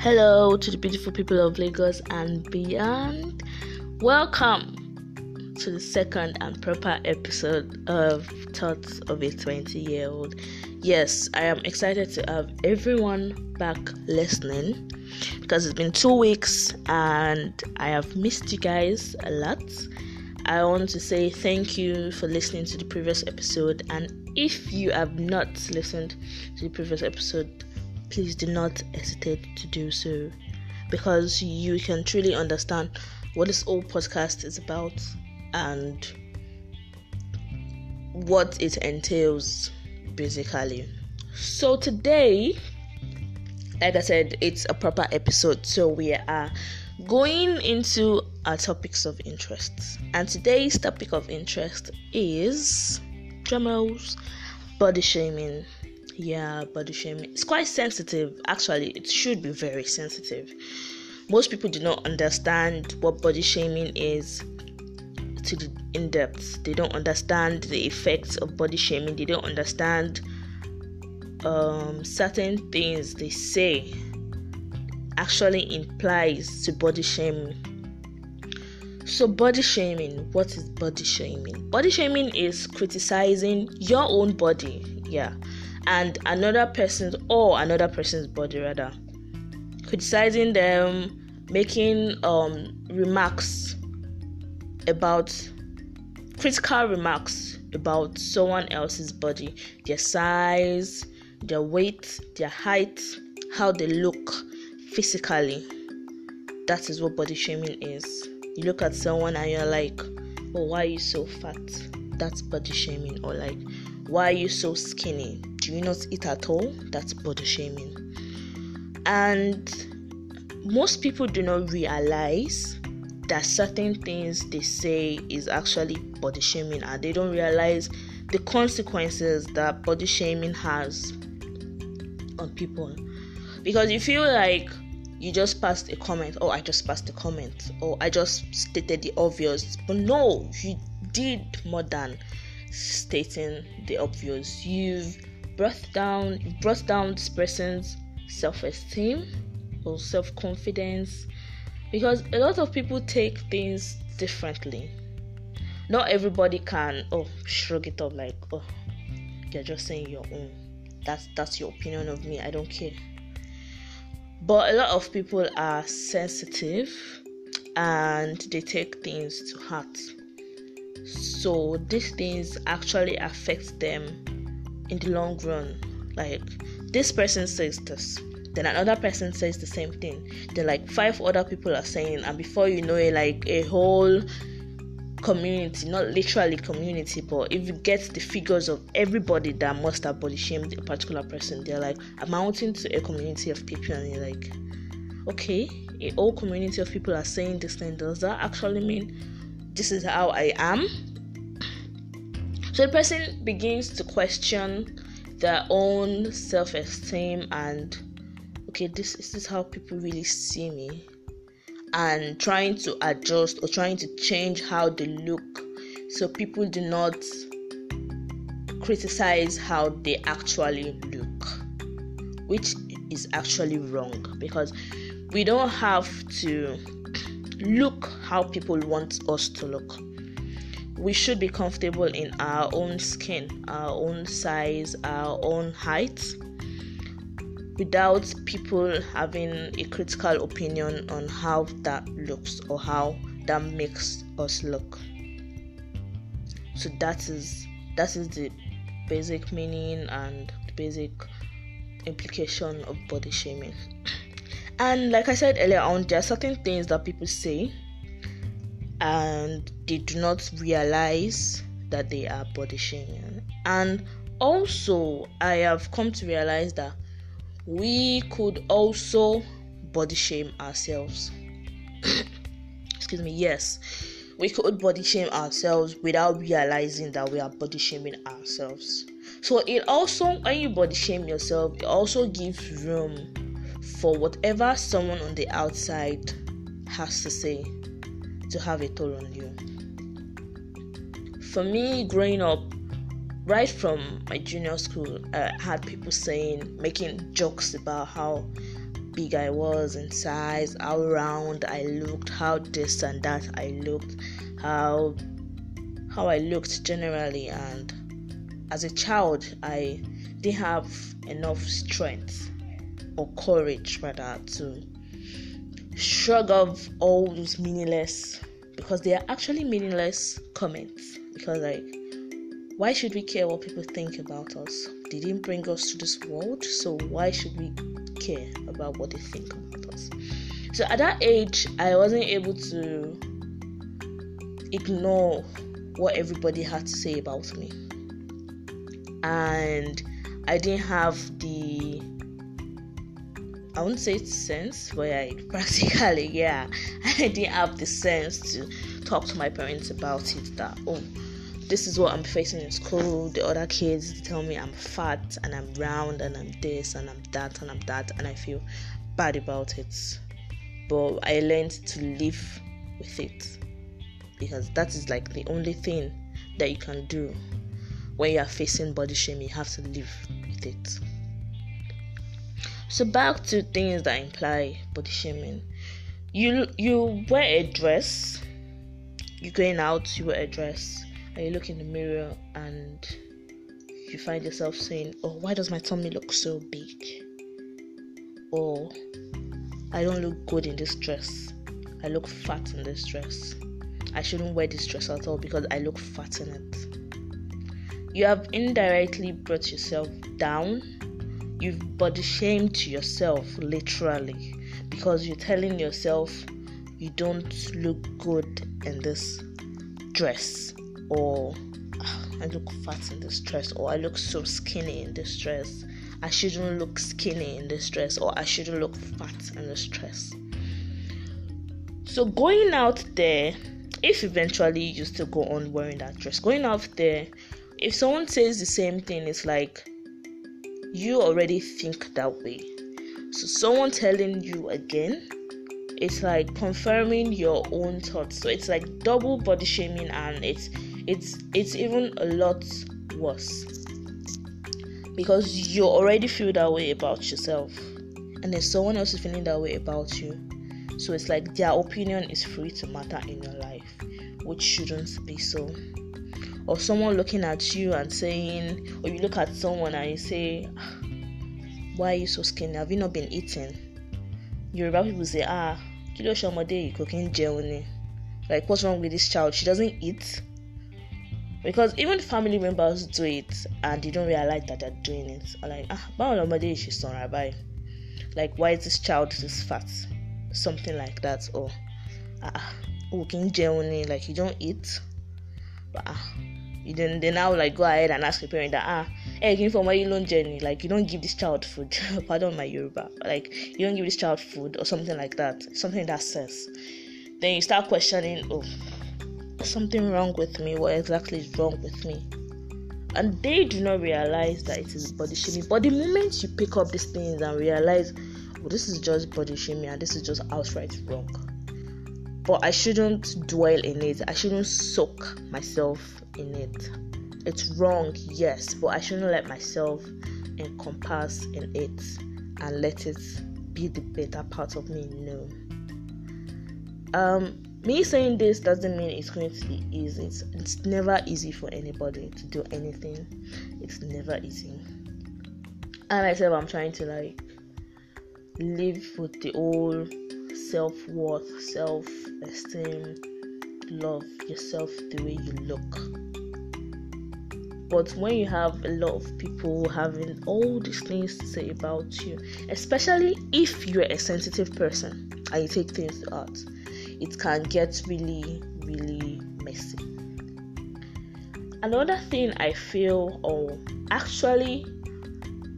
Hello to the beautiful people of Lagos and beyond. Welcome to the second and proper episode of Thoughts of a 20 year old. Yes, I am excited to have everyone back listening because it's been two weeks and I have missed you guys a lot. I want to say thank you for listening to the previous episode, and if you have not listened to the previous episode, please do not hesitate to do so because you can truly understand what this whole podcast is about and what it entails basically. So today, like I said, it's a proper episode, so we are going into our topics of interest. And today's topic of interest is Jamal's body shaming yeah body shaming. It's quite sensitive actually. It should be very sensitive. Most people do not understand what body shaming is to the in depth. They don't understand the effects of body shaming. They don't understand um, certain things they say actually implies to body shaming. So body shaming what is body shaming? Body shaming is criticizing your own body. Yeah and another person's or another person's body rather. Criticizing them making um remarks about critical remarks about someone else's body their size their weight their height how they look physically. That is what body shaming is. You look at someone and you're like oh why are you so fat? That's body shaming or like why are you so skinny do you not eat at all? That's body shaming. And most people do not realize that certain things they say is actually body shaming and they don't realize the consequences that body shaming has on people. Because you feel like you just passed a comment, oh, I just passed a comment, or I just stated the obvious. But no, you did more than stating the obvious. You've brought down you've brought down this person's self-esteem or self-confidence because a lot of people take things differently. Not everybody can oh shrug it up like oh you're just saying your own. That's that's your opinion of me. I don't care. But a lot of people are sensitive and they take things to heart so these things actually affect them in the long run. Like this person says this, then another person says the same thing. Then like five other people are saying, and before you know it, like a whole community, not literally community, but if you get the figures of everybody that must have body shamed a particular person, they're like amounting to a community of people, and you're like, okay, a whole community of people are saying this thing. Does that actually mean this is how I am? So the person begins to question their own self esteem and okay, this, this is how people really see me, and trying to adjust or trying to change how they look so people do not criticize how they actually look, which is actually wrong because we don't have to look how people want us to look we should be comfortable in our own skin, our own size, our own height, without people having a critical opinion on how that looks or how that makes us look. So that is that is the basic meaning and the basic implication of body shaming. And like I said earlier on, there are certain things that people say and they do not realize that they are body shaming. And also, I have come to realize that we could also body shame ourselves. Excuse me, yes, we could body shame ourselves without realizing that we are body shaming ourselves. So, it also, when you body shame yourself, it also gives room for whatever someone on the outside has to say to have a toll on you. For me, growing up, right from my junior school, I had people saying, making jokes about how big I was in size, how round I looked, how this and that I looked, how how I looked generally and as a child I didn't have enough strength or courage rather to shrug off all those meaningless because they are actually meaningless comments. Because like why should we care what people think about us? They didn't bring us to this world so why should we care about what they think about us? So at that age i wasn't able to ignore what everybody had to say about me. And i didn't have the I wouldn't say it's sense, but yeah, practically, yeah, I didn't have the sense to talk to my parents about it. That oh, this is what I'm facing in school. The other kids tell me I'm fat and I'm round and I'm this and I'm that and I'm that, and I feel bad about it. But I learned to live with it because that is like the only thing that you can do when you are facing body shame. You have to live with it. So back to things that imply body shaming. You you wear a dress. You're going out. You wear a dress, and you look in the mirror and you find yourself saying, "Oh, why does my tummy look so big?" Or I don't look good in this dress. I look fat in this dress. I shouldn't wear this dress at all because I look fat in it. You have indirectly brought yourself down you've body shamed yourself literally because you're telling yourself you don't look good in this dress or ah, I look fat in this dress or I look so skinny in this dress. I shouldn't look skinny in this dress or I shouldn't look fat in this dress. So going out there, if eventually you still go on wearing that dress, going out there, if someone says the same thing, it's like you already think that way. So someone telling you again, it's like confirming your own thoughts. So it's like double body shaming and it's it's it's even a lot worse. Because you already feel that way about yourself. And then someone else is feeling that way about you. So it's like their opinion is free to matter in your life, which shouldn't be so or someone looking at you and saying, or you look at someone and you say, ah, Why are you so skinny? Have you not been eating? Yoruba people say, Ah, kilo shomode cooking jelly. Like, what's wrong with this child? She doesn't eat. Because even family members do it and they don't realize that they're doing it. like, ah, báwo she son rabai. Like, why is this child this fat? Something like that. Or, ah, cooking jelly, like you don't eat. But, ah, you then they now like go ahead and ask your parent that ah hey you for my loan journey? Like you don't give this child food. Pardon my Yoruba like you don't give this child food or something like that something that says. Then you start questioning oh something wrong with me? What exactly is wrong with me? And they do not realize that it is body shaming. But the moment you pick up these things and realize well this is just body shaming and this is just outright wrong but I shouldn't dwell in it. I shouldn't soak myself in it. It's wrong, yes, but I shouldn't let myself encompass in it and let it be the better part of me. No. Um, me saying this doesn't mean it's going to be easy. It's, it's never easy for anybody to do anything. It's never easy. And myself, I'm trying to like live with the old self worth, self esteem, love yourself the way you look. But when you have a lot of people having all these things to say about you, especially if you're a sensitive person and you take things to heart, it can get really, really messy. Another thing I feel or actually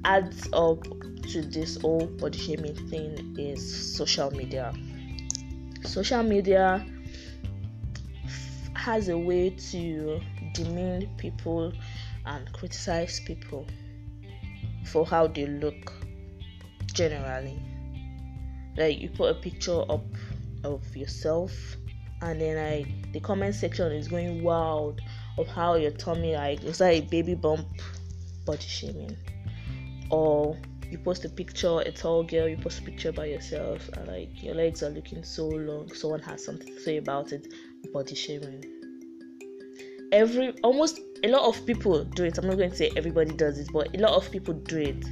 adds up to this whole body shaming thing is social media. Social media has a way to demean people and criticize people for how they look generally. Like you put a picture up of yourself and then like the comment section is going wild of how your tummy like it's like a baby bump body shaming or you post a picture, a tall girl, you post a picture by yourself, and like your legs are looking so long, someone has something to say about it, body shaming. Every almost a lot of people do it. I'm not going to say everybody does it, but a lot of people do it,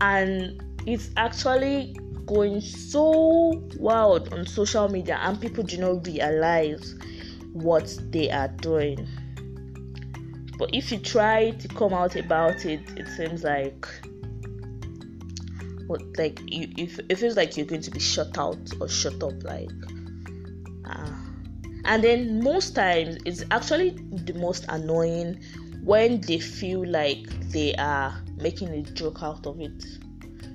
and it's actually going so wild on social media, and people do not realize what they are doing. But if you try to come out about it, it seems like what like you if it feels like you're going to be shut out or shut up like uh, and then most times it's actually the most annoying when they feel like they are making a joke out of it.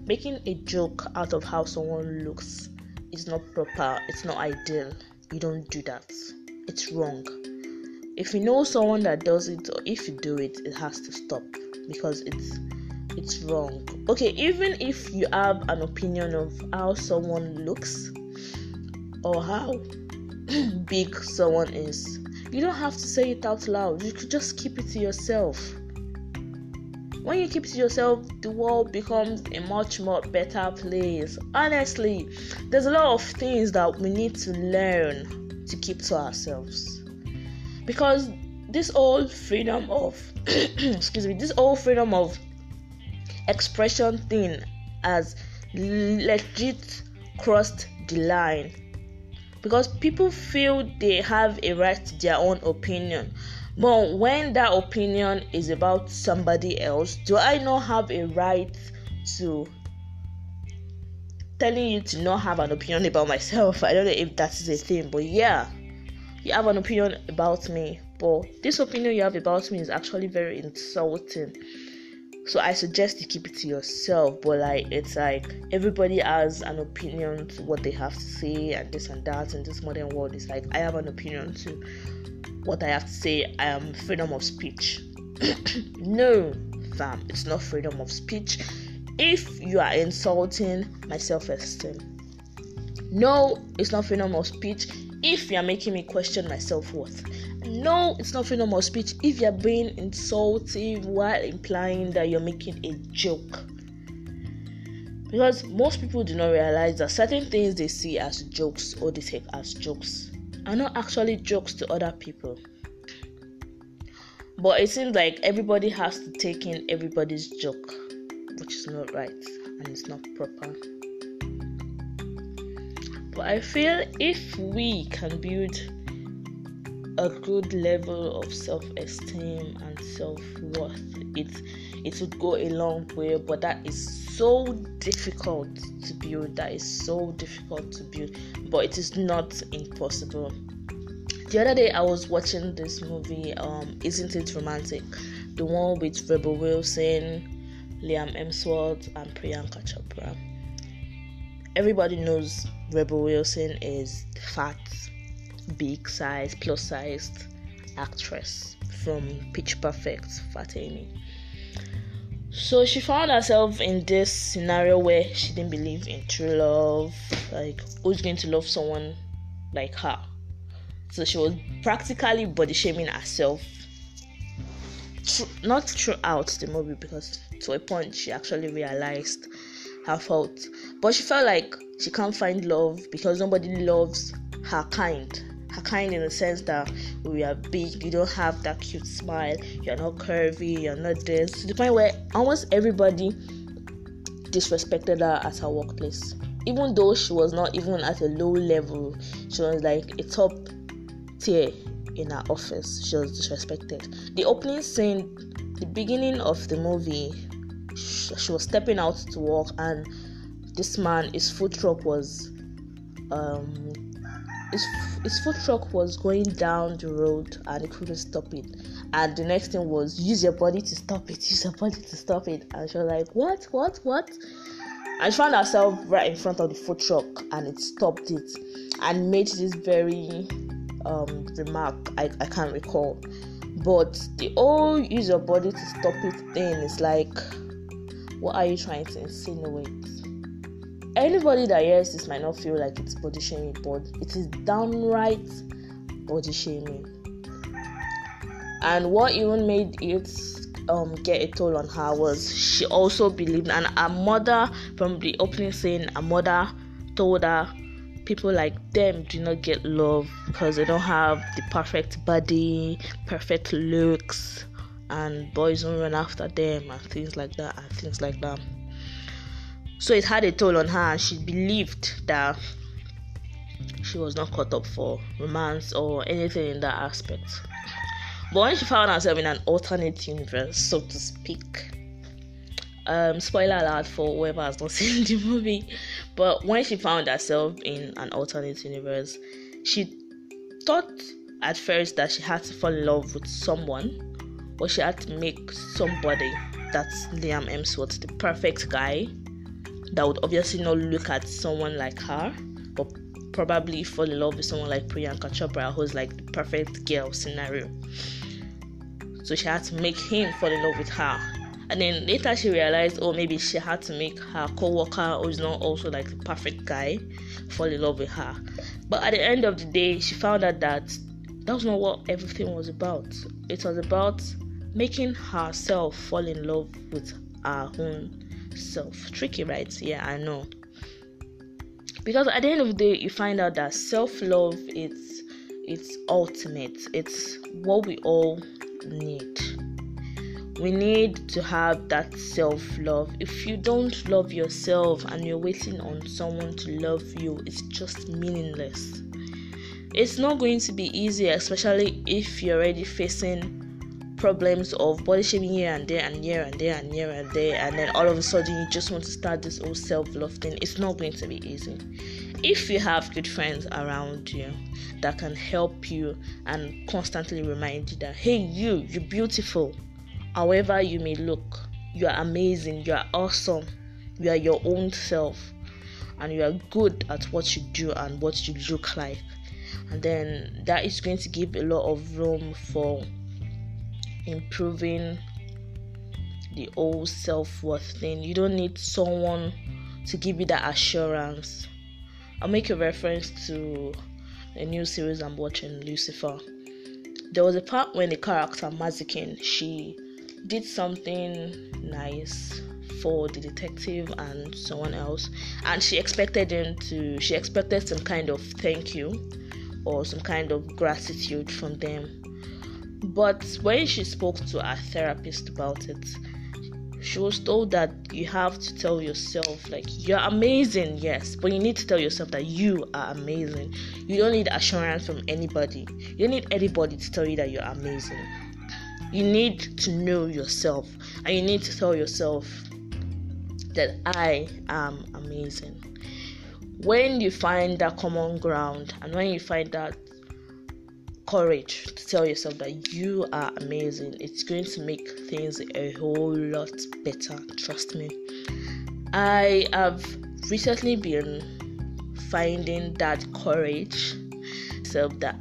Making a joke out of how someone looks is not proper it's not ideal. You don't do that. It's wrong. If you know someone that does it or if you do it it has to stop because it's it's wrong. Okay even if you have an opinion of how someone looks or how big someone is you don't have to say it out loud. You could just keep it to yourself. When you keep it to yourself the world becomes a much more better place. Honestly there's a lot of things that we need to learn to keep to ourselves. Because this old freedom of excuse me this old freedom of expression thing has legit crossed the line. Because people feel they have a right to their own opinion. But when that opinion is about somebody else do i not have a right to telling you to not have an opinion about myself? I don't know if that is a thing but yeah. You have an opinion about me, but this opinion you have about me is actually very insulting. So I suggest you keep it to yourself. But like it's like everybody has an opinion to what they have to say and this and that in this modern world. It's like I have an opinion to what I have to say. I am freedom of speech. no, fam, it's not freedom of speech. If you are insulting my self-esteem. No, it's not freedom of speech if you're making me question my self worth. No, it's not freedom of speech if you're being insulting while implying that you're making a joke. Because most people do not realize that certain things they see as jokes or they take as jokes are not actually jokes to other people. But it seems like everybody has to take in everybody's joke, which is not right and it's not proper. But I feel if we can build a good level of self-esteem and self-worth, it it would go a long way. But that is so difficult to build. That is so difficult to build. But it is not impossible. The other day I was watching this movie, um, Isn't It Romantic? The one with Rebel Wilson, Liam Hemsworth, and Priyanka Chopra. Everybody knows Rebel Wilson is fat, big size, plus sized actress from Pitch Perfect, Fat Amy. So she found herself in this scenario where she didn't believe in true love. Like, who's going to love someone like her? So she was practically body shaming herself. not throughout the movie because to a point she actually realized her fault. But she felt like she can't find love because nobody loves her kind. Kind in the sense that we are big, you don't have that cute smile, you're not curvy, you're not this. To the point where almost everybody disrespected her at her workplace. Even though she was not even at a low level, she was like a top tier in her office. She was disrespected. The opening scene, the beginning of the movie, she was stepping out to work and this man his food truck was um his, his food truck was going down the road and he couldn't stop it. And the next thing was use your body to stop it use your body to stop it. And she was like what what what? And she found herself right in front of the food truck and it stopped it and made this very um remark. I, I can't recall. But the whole use your body to stop it thing is like what are you trying to insinuate anybody that hears this might not feel like it's body shaming, but it is downright body shaming. And what even made it um, get a toll on her was she also believed, and her mother, from the opening scene, her mother told her people like them do not get love because they don't have the perfect body, perfect looks, and boys don't run after them, and things like that, and things like that. So it had a toll on her, and she believed that she was not caught up for romance or anything in that aspect. But when she found herself in an alternate universe, so to speak, um, spoiler alert for whoever has not seen the movie, but when she found herself in an alternate universe, she thought at first that she had to fall in love with someone, or she had to make somebody that's Liam Hemsworth the perfect guy that would obviously not look at someone like her, but probably fall in love with someone like Priyanka Chopra, who's like the perfect girl scenario. So she had to make him fall in love with her. And then later she realized, oh, maybe she had to make her co-worker, who's not also like the perfect guy, fall in love with her. But at the end of the day, she found out that that was not what everything was about. It was about making herself fall in love with her own self. Tricky, right? Yeah, I know. Because at the end of the day you find out that self-love is it's ultimate. It's what we all need. We need to have that self-love. If you don't love yourself and you're waiting on someone to love you it's just meaningless. It's not going to be easy especially if you're already facing problems of body shaming here and there and here and there and here and there and then all of a sudden you just want to start this whole self-love thing. It's not going to be easy. If you have good friends around you that can help you and constantly remind you that hey you you're beautiful. However you may look you are amazing you are awesome you are your own self and you are good at what you do and what you look like and then that is going to give a lot of room for improving the whole self-worth thing. You don't need someone to give you that assurance. I'll make a reference to a new series i'm watching lucifer. There was a part when the character Mazikeen she did something nice for the detective and someone else and she expected him to she expected some kind of thank you or some kind of gratitude from them but when she spoke to her therapist about it, she was told that you have to tell yourself, like, you're amazing, yes, but you need to tell yourself that you are amazing. You don't need assurance from anybody. You don't need anybody to tell you that you're amazing. You need to know yourself, and you need to tell yourself that I am amazing. When you find that common ground, and when you find that courage to tell yourself that you are amazing. It's going to make things a whole lot better. Trust me. I have recently been finding that courage self that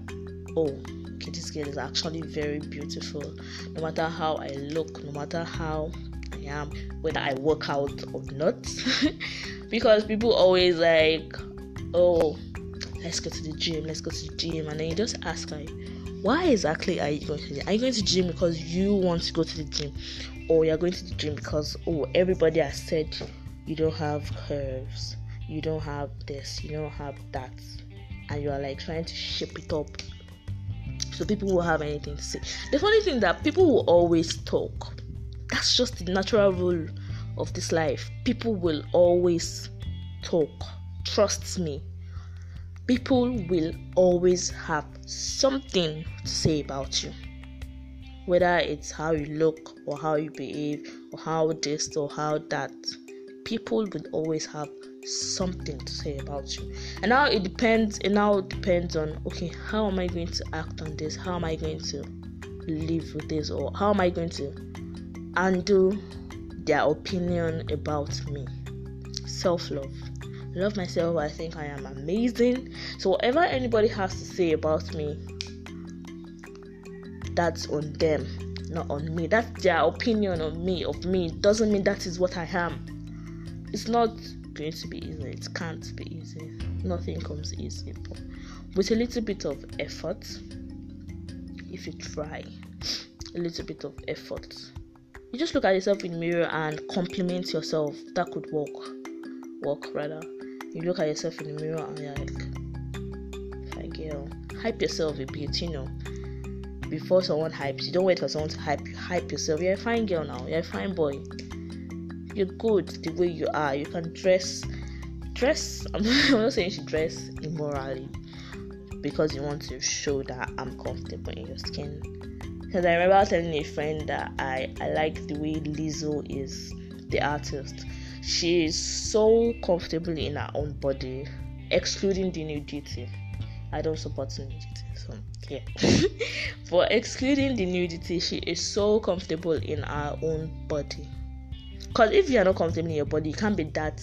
oh okay this girl is actually very beautiful no matter how I look no matter how I am whether I work out or not because people always like oh let's go to the gym, let's go to the gym, and then you just ask like, why exactly are you going to the gym? Are you going to gym because you want to go to the gym, or you're going to the gym because oh everybody has said you don't have curves, you don't have this, you don't have that, and you are like trying to shape it up so people will have anything to say. The funny thing that people will always talk. That's just the natural rule of this life. People will always talk. Trust me people will always have something to say about you. Whether it's how you look, or how you behave, or how this, or how that, people will always have something to say about you. And now it depends, it now it depends on okay, how am I going to act on this? How am I going to live with this? Or how am I going to undo their opinion about me? Self love love myself. I think I am amazing. So, whatever anybody has to say about me, that's on them, not on me. That's their opinion on me, of me. Doesn't mean that is what I am. It's not going to be easy. It can't be easy. Nothing comes easy. But with a little bit of effort, if you try, a little bit of effort, you just look at yourself in the mirror and compliment yourself. That could work. Work rather. You look at yourself in the mirror and you're like, "Hi girl." Hype yourself a bit, you know. Before someone hypes, you don't wait for someone to hype you. Hype yourself. You're a fine girl now. You're a fine boy. You're good the way you are. You can dress. Dress. I'm not saying you should dress immorally because you want to show that I'm comfortable in your skin because I remember telling a friend that I, I like the way Lizzo is the artist. She is so comfortable in her own body, excluding the nudity. I don't support nudity, so yeah. but excluding the nudity, she is so comfortable in her own body. Because if you are not comfortable in your body, you can't be that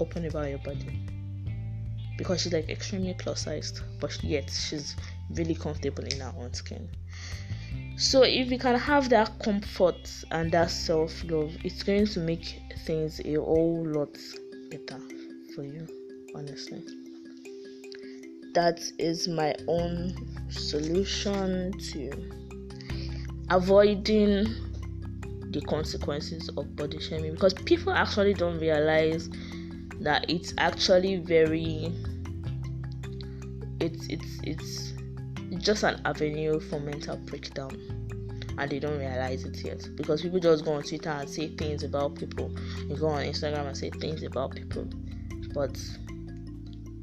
open about your body. Because she's like extremely plus sized, but yet she's really comfortable in her own skin. So if you can have that comfort and that self love, it's going to make things a whole lot better for you, honestly. That is my own solution to avoiding the consequences of body shaming because people actually don't realize that it's actually very it's it's it's just an avenue for mental breakdown and they don't realize it yet because people just go on Twitter and say things about people. You go on Instagram and say things about people, but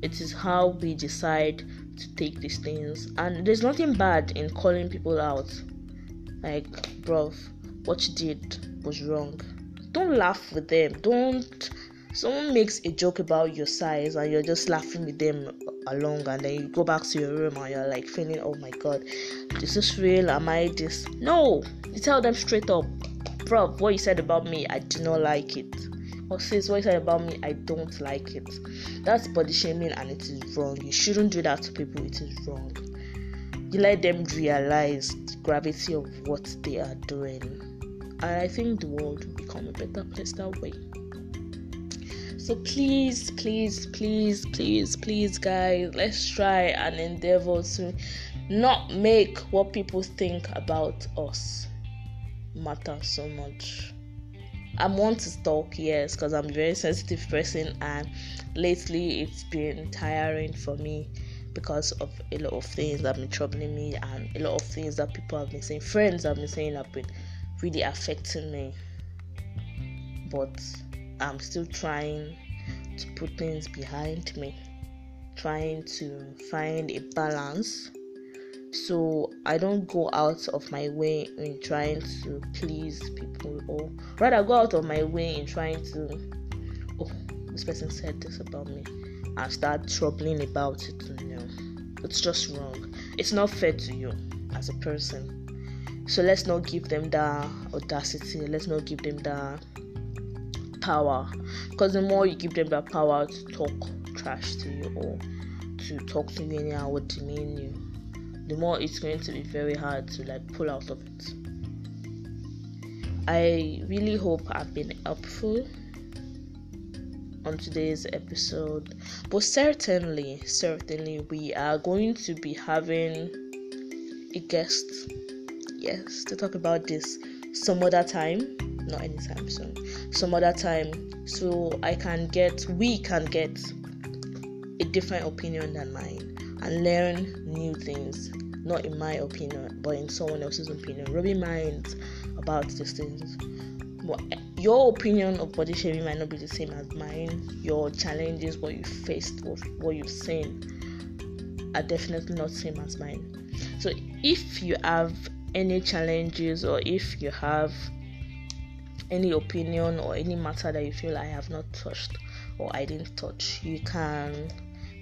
it is how we decide to take these things. And there's nothing bad in calling people out, like, bro, what you did was wrong. Don't laugh with them. Don't. Someone makes a joke about your size and you're just laughing with them along and then you go back to your room and you're like feeling oh my god this is real? Am i this no! You tell them straight up bro what you said about me i do not like it. Or says what you said about me i don't like it. That's body shaming and it is wrong. You shouldn't do that to people it is wrong. You let them realize the gravity of what they are doing. And i think the world will become a better place that way so please, please, please, please, please, guys, let's try and endeavor to not make what people think about us matter so much. I want to talk, yes, because I'm a very sensitive person, and lately it's been tiring for me because of a lot of things that have been troubling me, and a lot of things that people have been saying, friends have been saying have been really affecting me. But I'm still trying to put things behind me, trying to find a balance so I don't go out of my way in trying to please people, or rather, go out of my way in trying to, oh, this person said this about me, I start troubling about it. You know, it's just wrong. It's not fair to you as a person. So let's not give them the audacity. Let's not give them the power. Because the more you give them that power to talk trash to you or to talk to you anyhow or demean you the more it's going to be very hard to like pull out of it. I really hope i've been helpful on today's episode but certainly certainly we are going to be having a guest. Yes to talk about this some other time. Not anytime soon some other time. So i can get we can get a different opinion than mine and learn new things. Not in my opinion but in someone else's opinion. Rubbing minds about these things. But eh, your opinion of body shaming might not be the same as mine. Your challenges what you faced what, what you've seen are definitely not the same as mine. So if you have any challenges or if you have any opinion or any matter that you feel I have not touched or I didn't touch, you can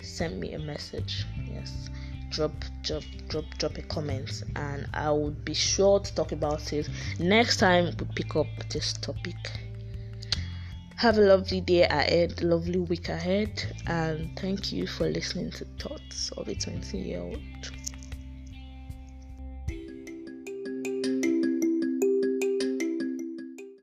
send me a message. Yes, drop, drop, drop, drop a comment, and I will be sure to talk about it next time we pick up this topic. Have a lovely day ahead, lovely week ahead, and thank you for listening to Thoughts of a 20 year old.